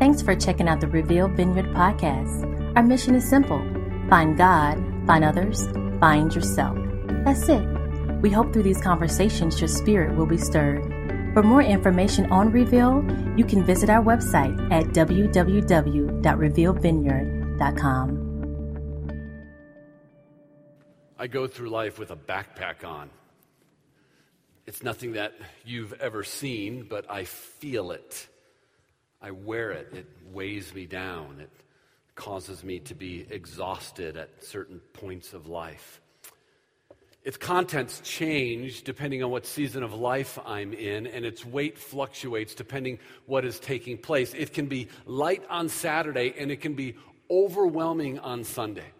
Thanks for checking out the Reveal Vineyard podcast. Our mission is simple find God, find others, find yourself. That's it. We hope through these conversations your spirit will be stirred. For more information on Reveal, you can visit our website at www.revealvineyard.com. I go through life with a backpack on. It's nothing that you've ever seen, but I feel it. I wear it. It weighs me down. It causes me to be exhausted at certain points of life. Its contents change depending on what season of life I'm in, and its weight fluctuates depending what is taking place. It can be light on Saturday and it can be overwhelming on Sunday.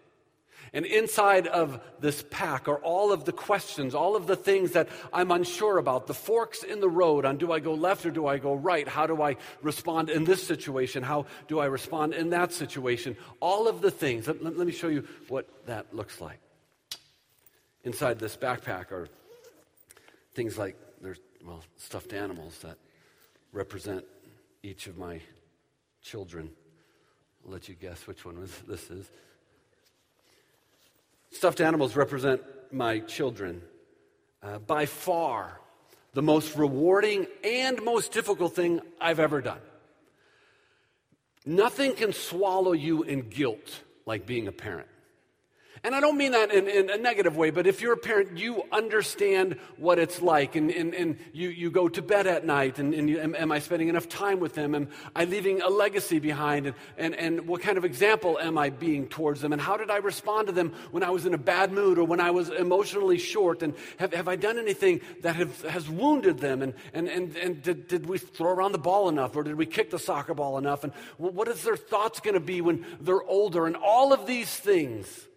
And inside of this pack are all of the questions, all of the things that I'm unsure about, the forks in the road on do I go left or do I go right? How do I respond in this situation? How do I respond in that situation? All of the things. Let, let, let me show you what that looks like. Inside this backpack are things like there's, well, stuffed animals that represent each of my children. I'll let you guess which one was, this is. Stuffed animals represent my children. Uh, by far, the most rewarding and most difficult thing I've ever done. Nothing can swallow you in guilt like being a parent. And I don't mean that in, in, a negative way, but if you're a parent, you understand what it's like. And, and, and you, you go to bed at night, and, and you, am, am, I spending enough time with them? Am I leaving a legacy behind? And, and, and what kind of example am I being towards them? And how did I respond to them when I was in a bad mood or when I was emotionally short? And have, have I done anything that have, has wounded them? And, and, and, and did, did we throw around the ball enough? Or did we kick the soccer ball enough? And what is their thoughts going to be when they're older? And all of these things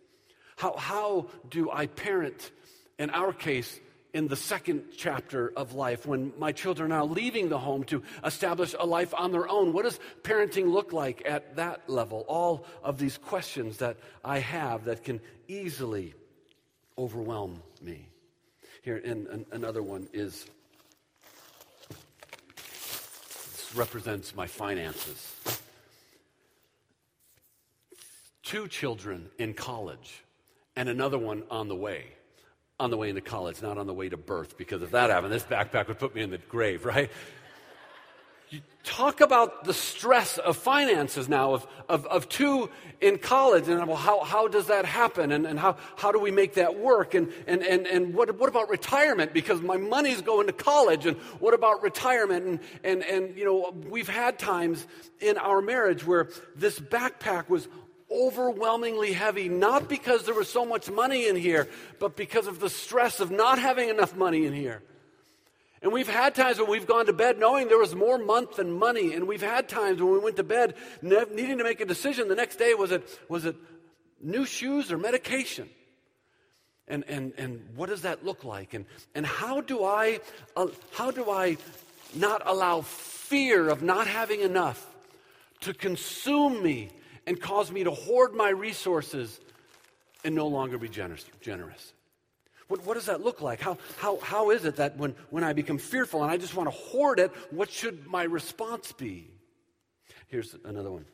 how, how do I parent, in our case, in the second chapter of life when my children are now leaving the home to establish a life on their own? What does parenting look like at that level? All of these questions that I have that can easily overwhelm me. Here, and, another one is this represents my finances. Two children in college and another one on the way, on the way into college, not on the way to birth, because if that happened, this backpack would put me in the grave, right? You talk about the stress of finances now, of, of, of two in college, and well, how, how does that happen? And, and how, how do we make that work? And, and, and, and what, what about retirement? Because my money's going to college, and what about retirement? And, and, and, you know, we've had times in our marriage where this backpack was overwhelmingly heavy, not because there was so much money in here, but because of the stress of not having enough money in here. And we've had times when we've gone to bed knowing there was more month than money. And we've had times when we went to bed needing to make a decision the next day was it, was it new shoes or medication? And, and, and what does that look like? And, and how, do I, uh, how do I not allow fear of not having enough to consume me and cause me to hoard my resources and no longer be generous. generous. What, what does that look like? How, how, how is it that when, when I become fearful and I just want to hoard it, what should my response be? Here's another one.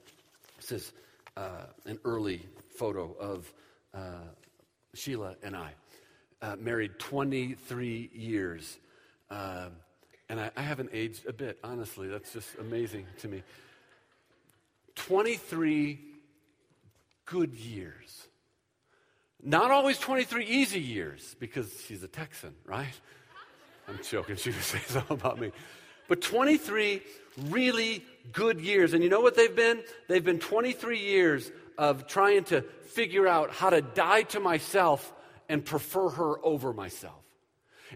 This is uh, an early photo of uh, Sheila and I, uh, married 23 years. Uh, and I, I haven't aged a bit, honestly. That's just amazing to me. 23 good years. Not always 23 easy years because she's a Texan, right? I'm joking. She would say something about me. But 23 really good years. And you know what they've been? They've been 23 years of trying to figure out how to die to myself and prefer her over myself.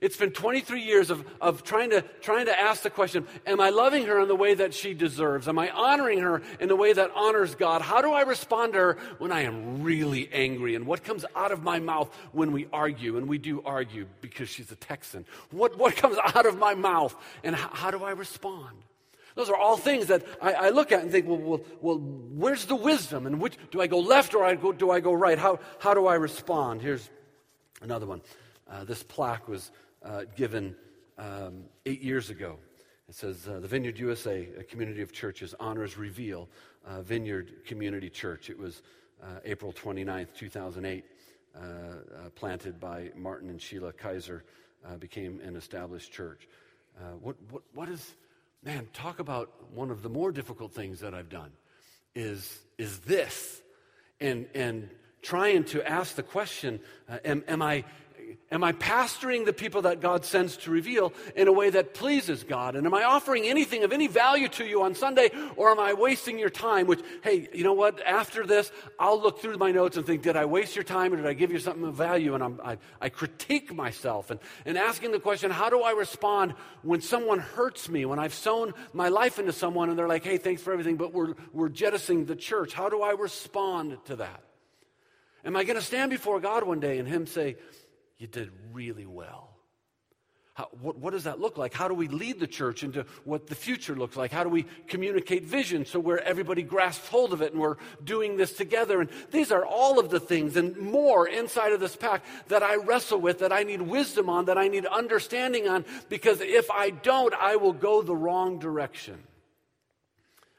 It's been 23 years of, of trying, to, trying to ask the question Am I loving her in the way that she deserves? Am I honoring her in the way that honors God? How do I respond to her when I am really angry? And what comes out of my mouth when we argue? And we do argue because she's a Texan. What, what comes out of my mouth? And how, how do I respond? Those are all things that I, I, look at and think, well, well, well, where's the wisdom? And which, do I go left or I go, do I go right? How, how do I respond? Here's another one. Uh, this plaque was uh, given um, eight years ago. It says uh, the Vineyard USA, a community of churches, honors Reveal uh, Vineyard Community Church. It was uh, April 29th, 2008, uh, uh, planted by Martin and Sheila Kaiser, uh, became an established church. what, what, what is, man, talk about one of the more difficult things that I've done is, is this. And, and trying to ask the question am, am I Am I pastoring the people that God sends to reveal in a way that pleases God? And am I offering anything of any value to you on Sunday, or am I wasting your time? Which, hey, you know what? After this, I'll look through my notes and think, did I waste your time or did I give you something of value? And I, I critique myself and, and asking the question, how do I respond when someone hurts me, when I've sown my life into someone and they're like, hey, thanks for everything, but we're, we're jettisoning the church? How do I respond to that? Am I going to stand before God one day and Him say, you did really well. How, what, what, does that look like? How do we lead the church into what the future looks like? How do we communicate vision so where everybody grasps hold of it and we're doing this together? And these are all of the things and more inside of this pack that I wrestle with, that I need wisdom on, that I need understanding on, because if I don't, I will go the wrong direction.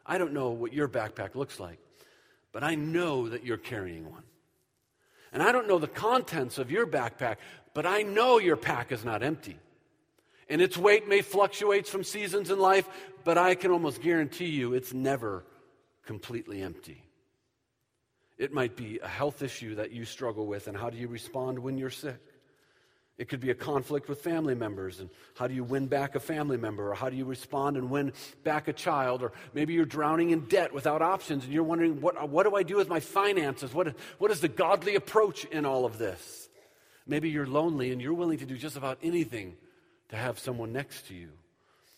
I don't know what your backpack looks like, but I know that you're carrying one. And I don't know the contents of your backpack, but I know your pack is not empty. And its weight may fluctuate from seasons in life, but I can almost guarantee you it's never completely empty. It might be a health issue that you struggle with, and how do you respond when you're sick? It could be a conflict with family members, and how do you win back a family member? Or how do you respond and win back a child? Or maybe you're drowning in debt without options, and you're wondering, what, what do I do with my finances? What, what is the godly approach in all of this? Maybe you're lonely and you're willing to do just about anything to have someone next to you.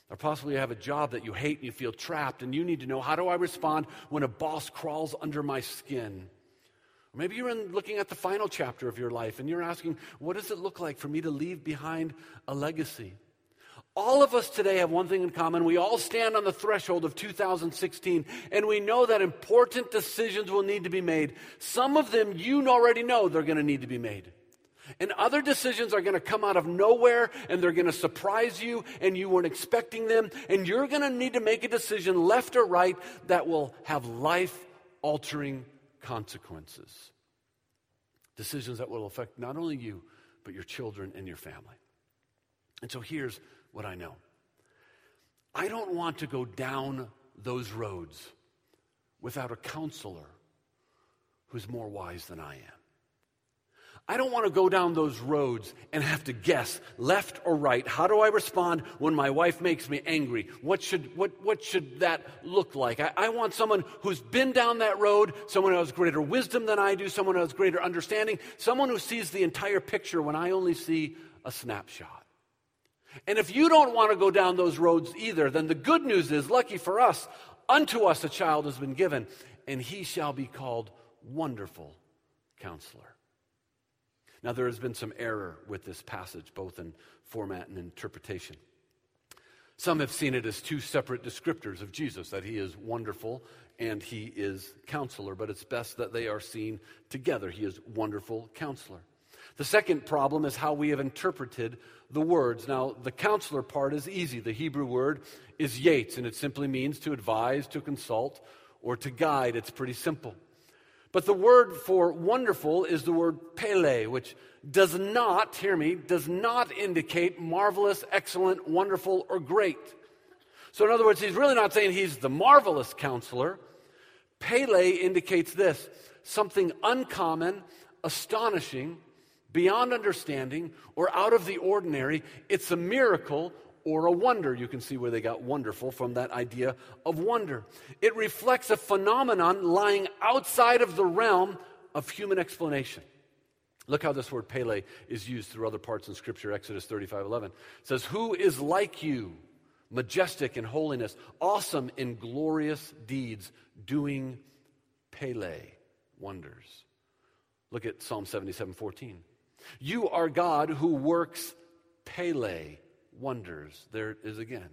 Or possibly you have a job that you hate and you feel trapped, and you need to know, how do I respond when a boss crawls under my skin? Maybe you're in looking at the final chapter of your life and you're asking, what does it look like for me to leave behind a legacy? All of us today have one thing in common. We all stand on the threshold of 2016, and we know that important decisions will need to be made. Some of them you already know they're going to need to be made. And other decisions are going to come out of nowhere and they're going to surprise you and you weren't expecting them. And you're going to need to make a decision, left or right, that will have life altering consequences. Decisions that will affect not only you, but your children and your family. And so here's what I know I don't want to go down those roads without a counselor who's more wise than I am. I don't want to go down those roads and have to guess left or right. How do I respond when my wife makes me angry? What should, what, what should that look like? I, I want someone who's been down that road, someone who has greater wisdom than I do, someone who has greater understanding, someone who sees the entire picture when I only see a snapshot. And if you don't want to go down those roads either, then the good news is, lucky for us, unto us a child has been given, and he shall be called Wonderful Counselor. Now, there has been some error with this passage, both in format and interpretation. Some have seen it as two separate descriptors of Jesus, that he is wonderful and he is counselor, but it's best that they are seen together. He is wonderful counselor. The second problem is how we have interpreted the words. Now, the counselor part is easy. The Hebrew word is yates, and it simply means to advise, to consult, or to guide. It's pretty simple. But the word for wonderful is the word pele, which does not, hear me, does not indicate marvelous, excellent, wonderful, or great. So, in other words, he's really not saying he's the marvelous counselor. Pele indicates this something uncommon, astonishing, beyond understanding, or out of the ordinary. It's a miracle or a wonder. You can see where they got wonderful from that idea of wonder. It reflects a phenomenon lying outside of the realm of human explanation. Look how this word Pele is used through other parts in Scripture. Exodus 35 11 it says, Who is like you, majestic in holiness, awesome in glorious deeds, doing Pele wonders? Look at Psalm 77 14. You are God who works Pele wonders. There it is again.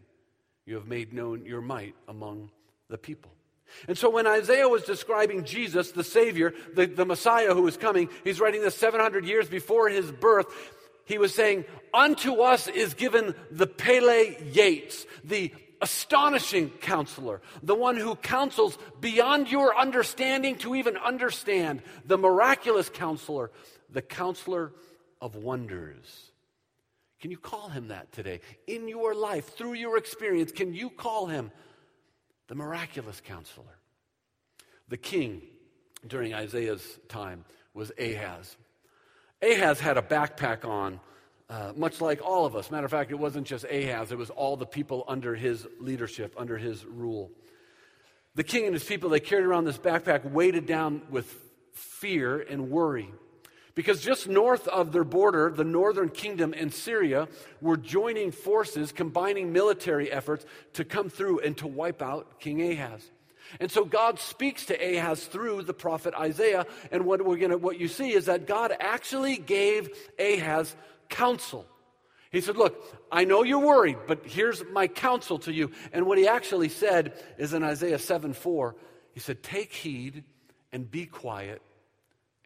You have made known your might among the people. And so when Isaiah was describing Jesus, the Savior, the, the Messiah who was coming, he's writing this 700 years before his birth. He was saying, Unto us is given the Pele Yates, the astonishing counselor, the one who counsels beyond your understanding to even understand, the miraculous counselor, the counselor of wonders. Can you call him that today? In your life, through your experience, can you call him the miraculous counselor? The king during Isaiah's time was Ahaz. Ahaz had a backpack on, uh, much like all of us. Matter of fact, it wasn't just Ahaz, it was all the people under his leadership, under his rule. The king and his people, they carried around this backpack weighted down with fear and worry. Because just north of their border, the northern kingdom and Syria were joining forces, combining military efforts to come through and to wipe out King Ahaz. And so God speaks to Ahaz through the prophet Isaiah. And what we're gonna, what you see is that God actually gave Ahaz counsel. He said, Look, I know you're worried, but here's my counsel to you. And what he actually said is in Isaiah 7 4, he said, Take heed and be quiet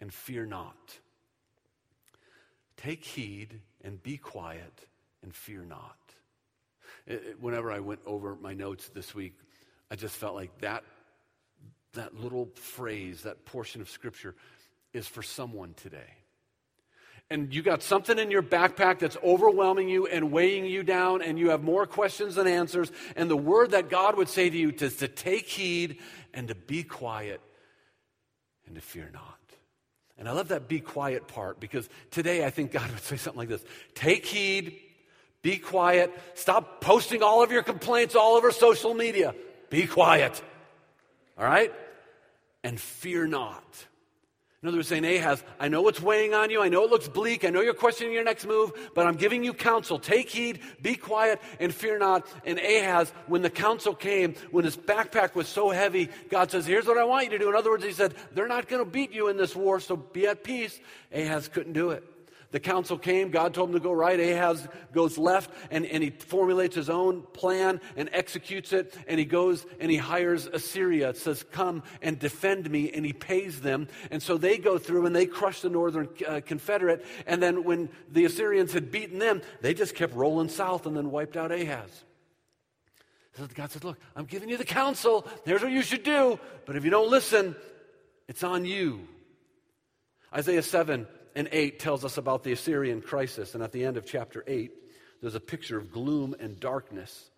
and fear not. Take heed and be quiet and fear not. whenever I went over my notes this week, I just felt like that, that little phrase, that portion of scripture is for someone today. And you got something in your backpack that's overwhelming you and weighing you down, and you have more questions than answers. And the word that God would say to you is to take heed and to be quiet and to fear not. And I love that be quiet part because today I think God would say something like this Take heed, be quiet, stop posting all of your complaints all over social media. Be quiet. All right? And fear not. In other words, saying, Ahaz, I know what's weighing on you. I know it looks bleak. I know you're questioning your next move, but I'm giving you counsel. Take heed, be quiet, and fear not. And Ahaz, when the counsel came, when his backpack was so heavy, God says, Here's what I want you to do. In other words, He said, They're not going to beat you in this war, so be at peace. Ahaz couldn't do it. The counsel came, God told him to go right, Ahaz goes left, and, and he formulates his own plan and executes it, and he goes and he hires Assyria. It says, Come and defend me, and he pays them. And so they go through and they crush the northern uh, Confederate, and then when the Assyrians had beaten them, they just kept rolling south and then wiped out Ahaz. So God says, Look, I'm giving you the counsel. Here's what you should do. But if you don't listen, it's on you. Isaiah 7 and 8 tells us about the Assyrian crisis. And at the end of chapter 8, there's a picture of gloom and darkness.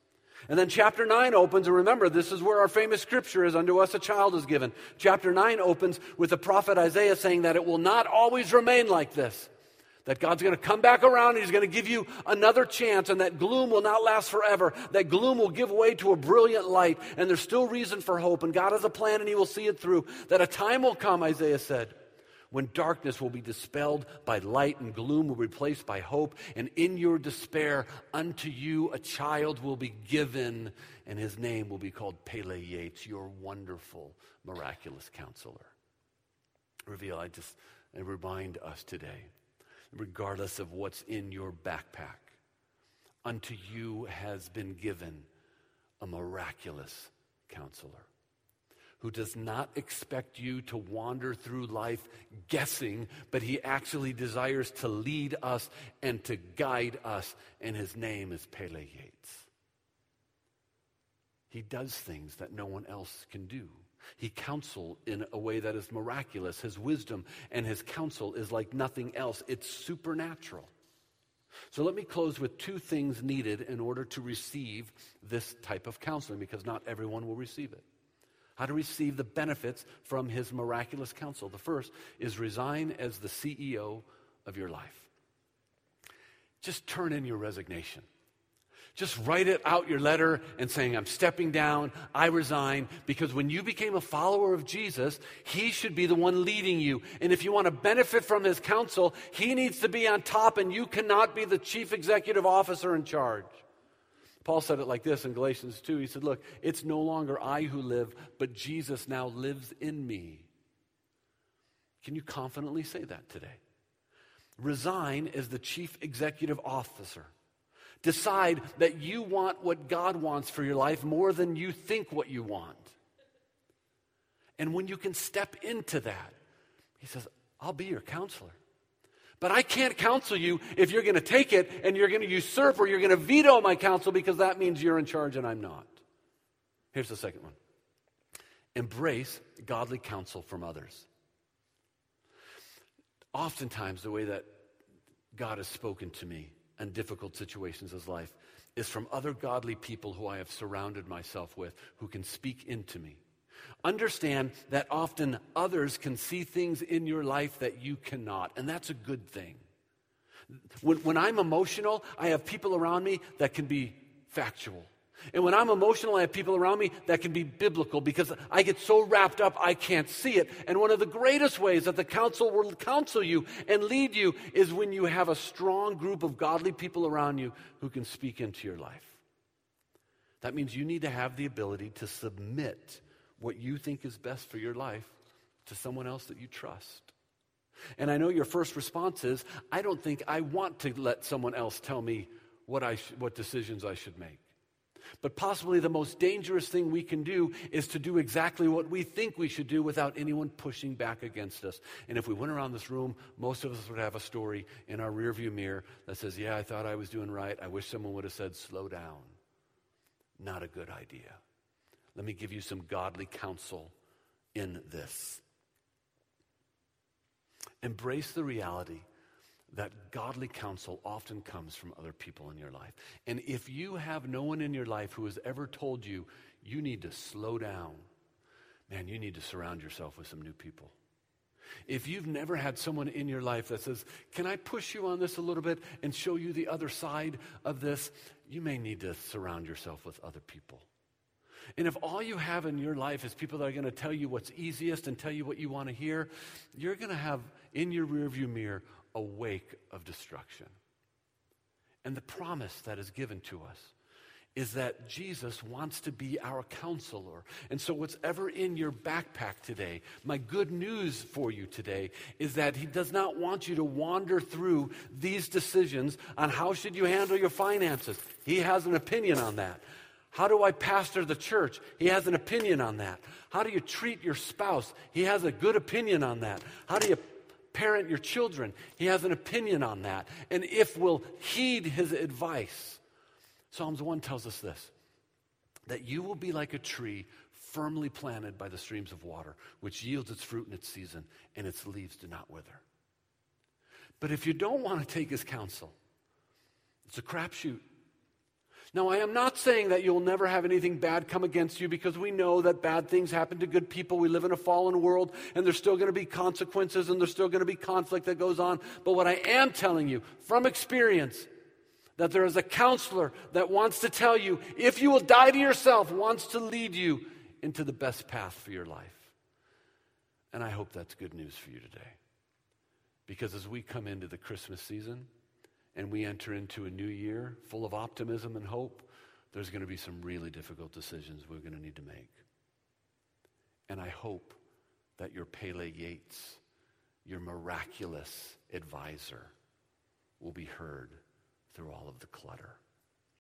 And then chapter 9 opens, and remember, this is where our famous scripture is unto us a child is given. Chapter 9 opens with the prophet Isaiah saying that it will not always remain like this. That God's going to come back around and He's going to give you another chance, and that gloom will not last forever. That gloom will give way to a brilliant light, and there's still reason for hope, and God has a plan and He will see it through. That a time will come, Isaiah said, when darkness will be dispelled by light and gloom will be replaced by hope. And in your despair, unto you a child will be given, and his name will be called Pele Yates, your wonderful, miraculous counselor. Reveal, I just I remind us today, regardless of what's in your backpack, unto you has been given a miraculous counselor who does not expect you to wander through life guessing, but he actually desires to lead us and to guide us, and his name is Pele Yates. He does things that no one else can do. He counsel in a way that is miraculous. His wisdom and his counsel is like nothing else. It's supernatural. So let me close with two things needed in order to receive this type of counseling because not everyone will receive it how to receive the benefits from his miraculous counsel. The first is resign as the CEO of your life. Just turn in your resignation. Just write it out your letter and saying, I'm stepping down, I resign, because when you became a follower of Jesus, he should be the one leading you. And if you want to benefit from his counsel, he needs to be on top, and you cannot be the chief executive officer in charge. Paul said it like this in Galatians 2. He said, Look, it's no longer I who live, but Jesus now lives in me. Can you confidently say that today? Resign as the chief executive officer. Decide that you want what God wants for your life more than you think what you want. And when you can step into that, he says, I'll be your counselor. But I can't counsel you if you're going to take it and you're going to usurp or you're going to veto my counsel because that means you're in charge and I'm not. Here's the second one embrace godly counsel from others. Oftentimes, the way that God has spoken to me in difficult situations of life is from other godly people who I have surrounded myself with who can speak into me. Understand that often others can see things in your life that you cannot, and that's a good thing. When, when I'm emotional, I have people around me that can be factual. And when I'm emotional, I have people around me that can be biblical because I get so wrapped up I can't see it. And one of the greatest ways that the council will counsel you and lead you is when you have a strong group of godly people around you who can speak into your life. That means you need to have the ability to submit what you think is best for your life to someone else that you trust. And I know your first response is, I don't think I want to let someone else tell me what, I sh- what decisions I should make. But possibly the most dangerous thing we can do is to do exactly what we think we should do without anyone pushing back against us. And if we went around this room, most of us would have a story in our rearview mirror that says, Yeah, I thought I was doing right. I wish someone would have said, Slow down. Not a good idea. Let me give you some godly counsel in this. Embrace the reality that godly counsel often comes from other people in your life. And if you have no one in your life who has ever told you you need to slow down, man, you need to surround yourself with some new people. If you've never had someone in your life that says, Can I push you on this a little bit and show you the other side of this? You may need to surround yourself with other people. And if all you have in your life is people that are going to tell you what's easiest and tell you what you want to hear, you're going to have in your rearview mirror a wake of destruction. And the promise that is given to us is that Jesus wants to be our counselor. And so, whatever in your backpack today, my good news for you today is that He does not want you to wander through these decisions on how should you handle your finances. He has an opinion on that. How do I pastor the church? He has an opinion on that. How do you treat your spouse? He has a good opinion on that. How do you parent your children? He has an opinion on that. And if we'll heed his advice, Psalms 1 tells us this that you will be like a tree firmly planted by the streams of water, which yields its fruit in its season, and its leaves do not wither. But if you don't want to take his counsel, it's a crapshoot. Now, I am not saying that you'll never have anything bad come against you because we know that bad things happen to good people. We live in a fallen world and there's still going to be consequences and there's still going to be conflict that goes on. But what I am telling you from experience, that there is a counselor that wants to tell you, if you will die to yourself, wants to lead you into the best path for your life. And I hope that's good news for you today. Because as we come into the Christmas season, and we enter into a new year full of optimism and hope, there's going to be some really difficult decisions we're going to need to make. And I hope that your Pele Yates, your miraculous advisor, will be heard through all of the clutter.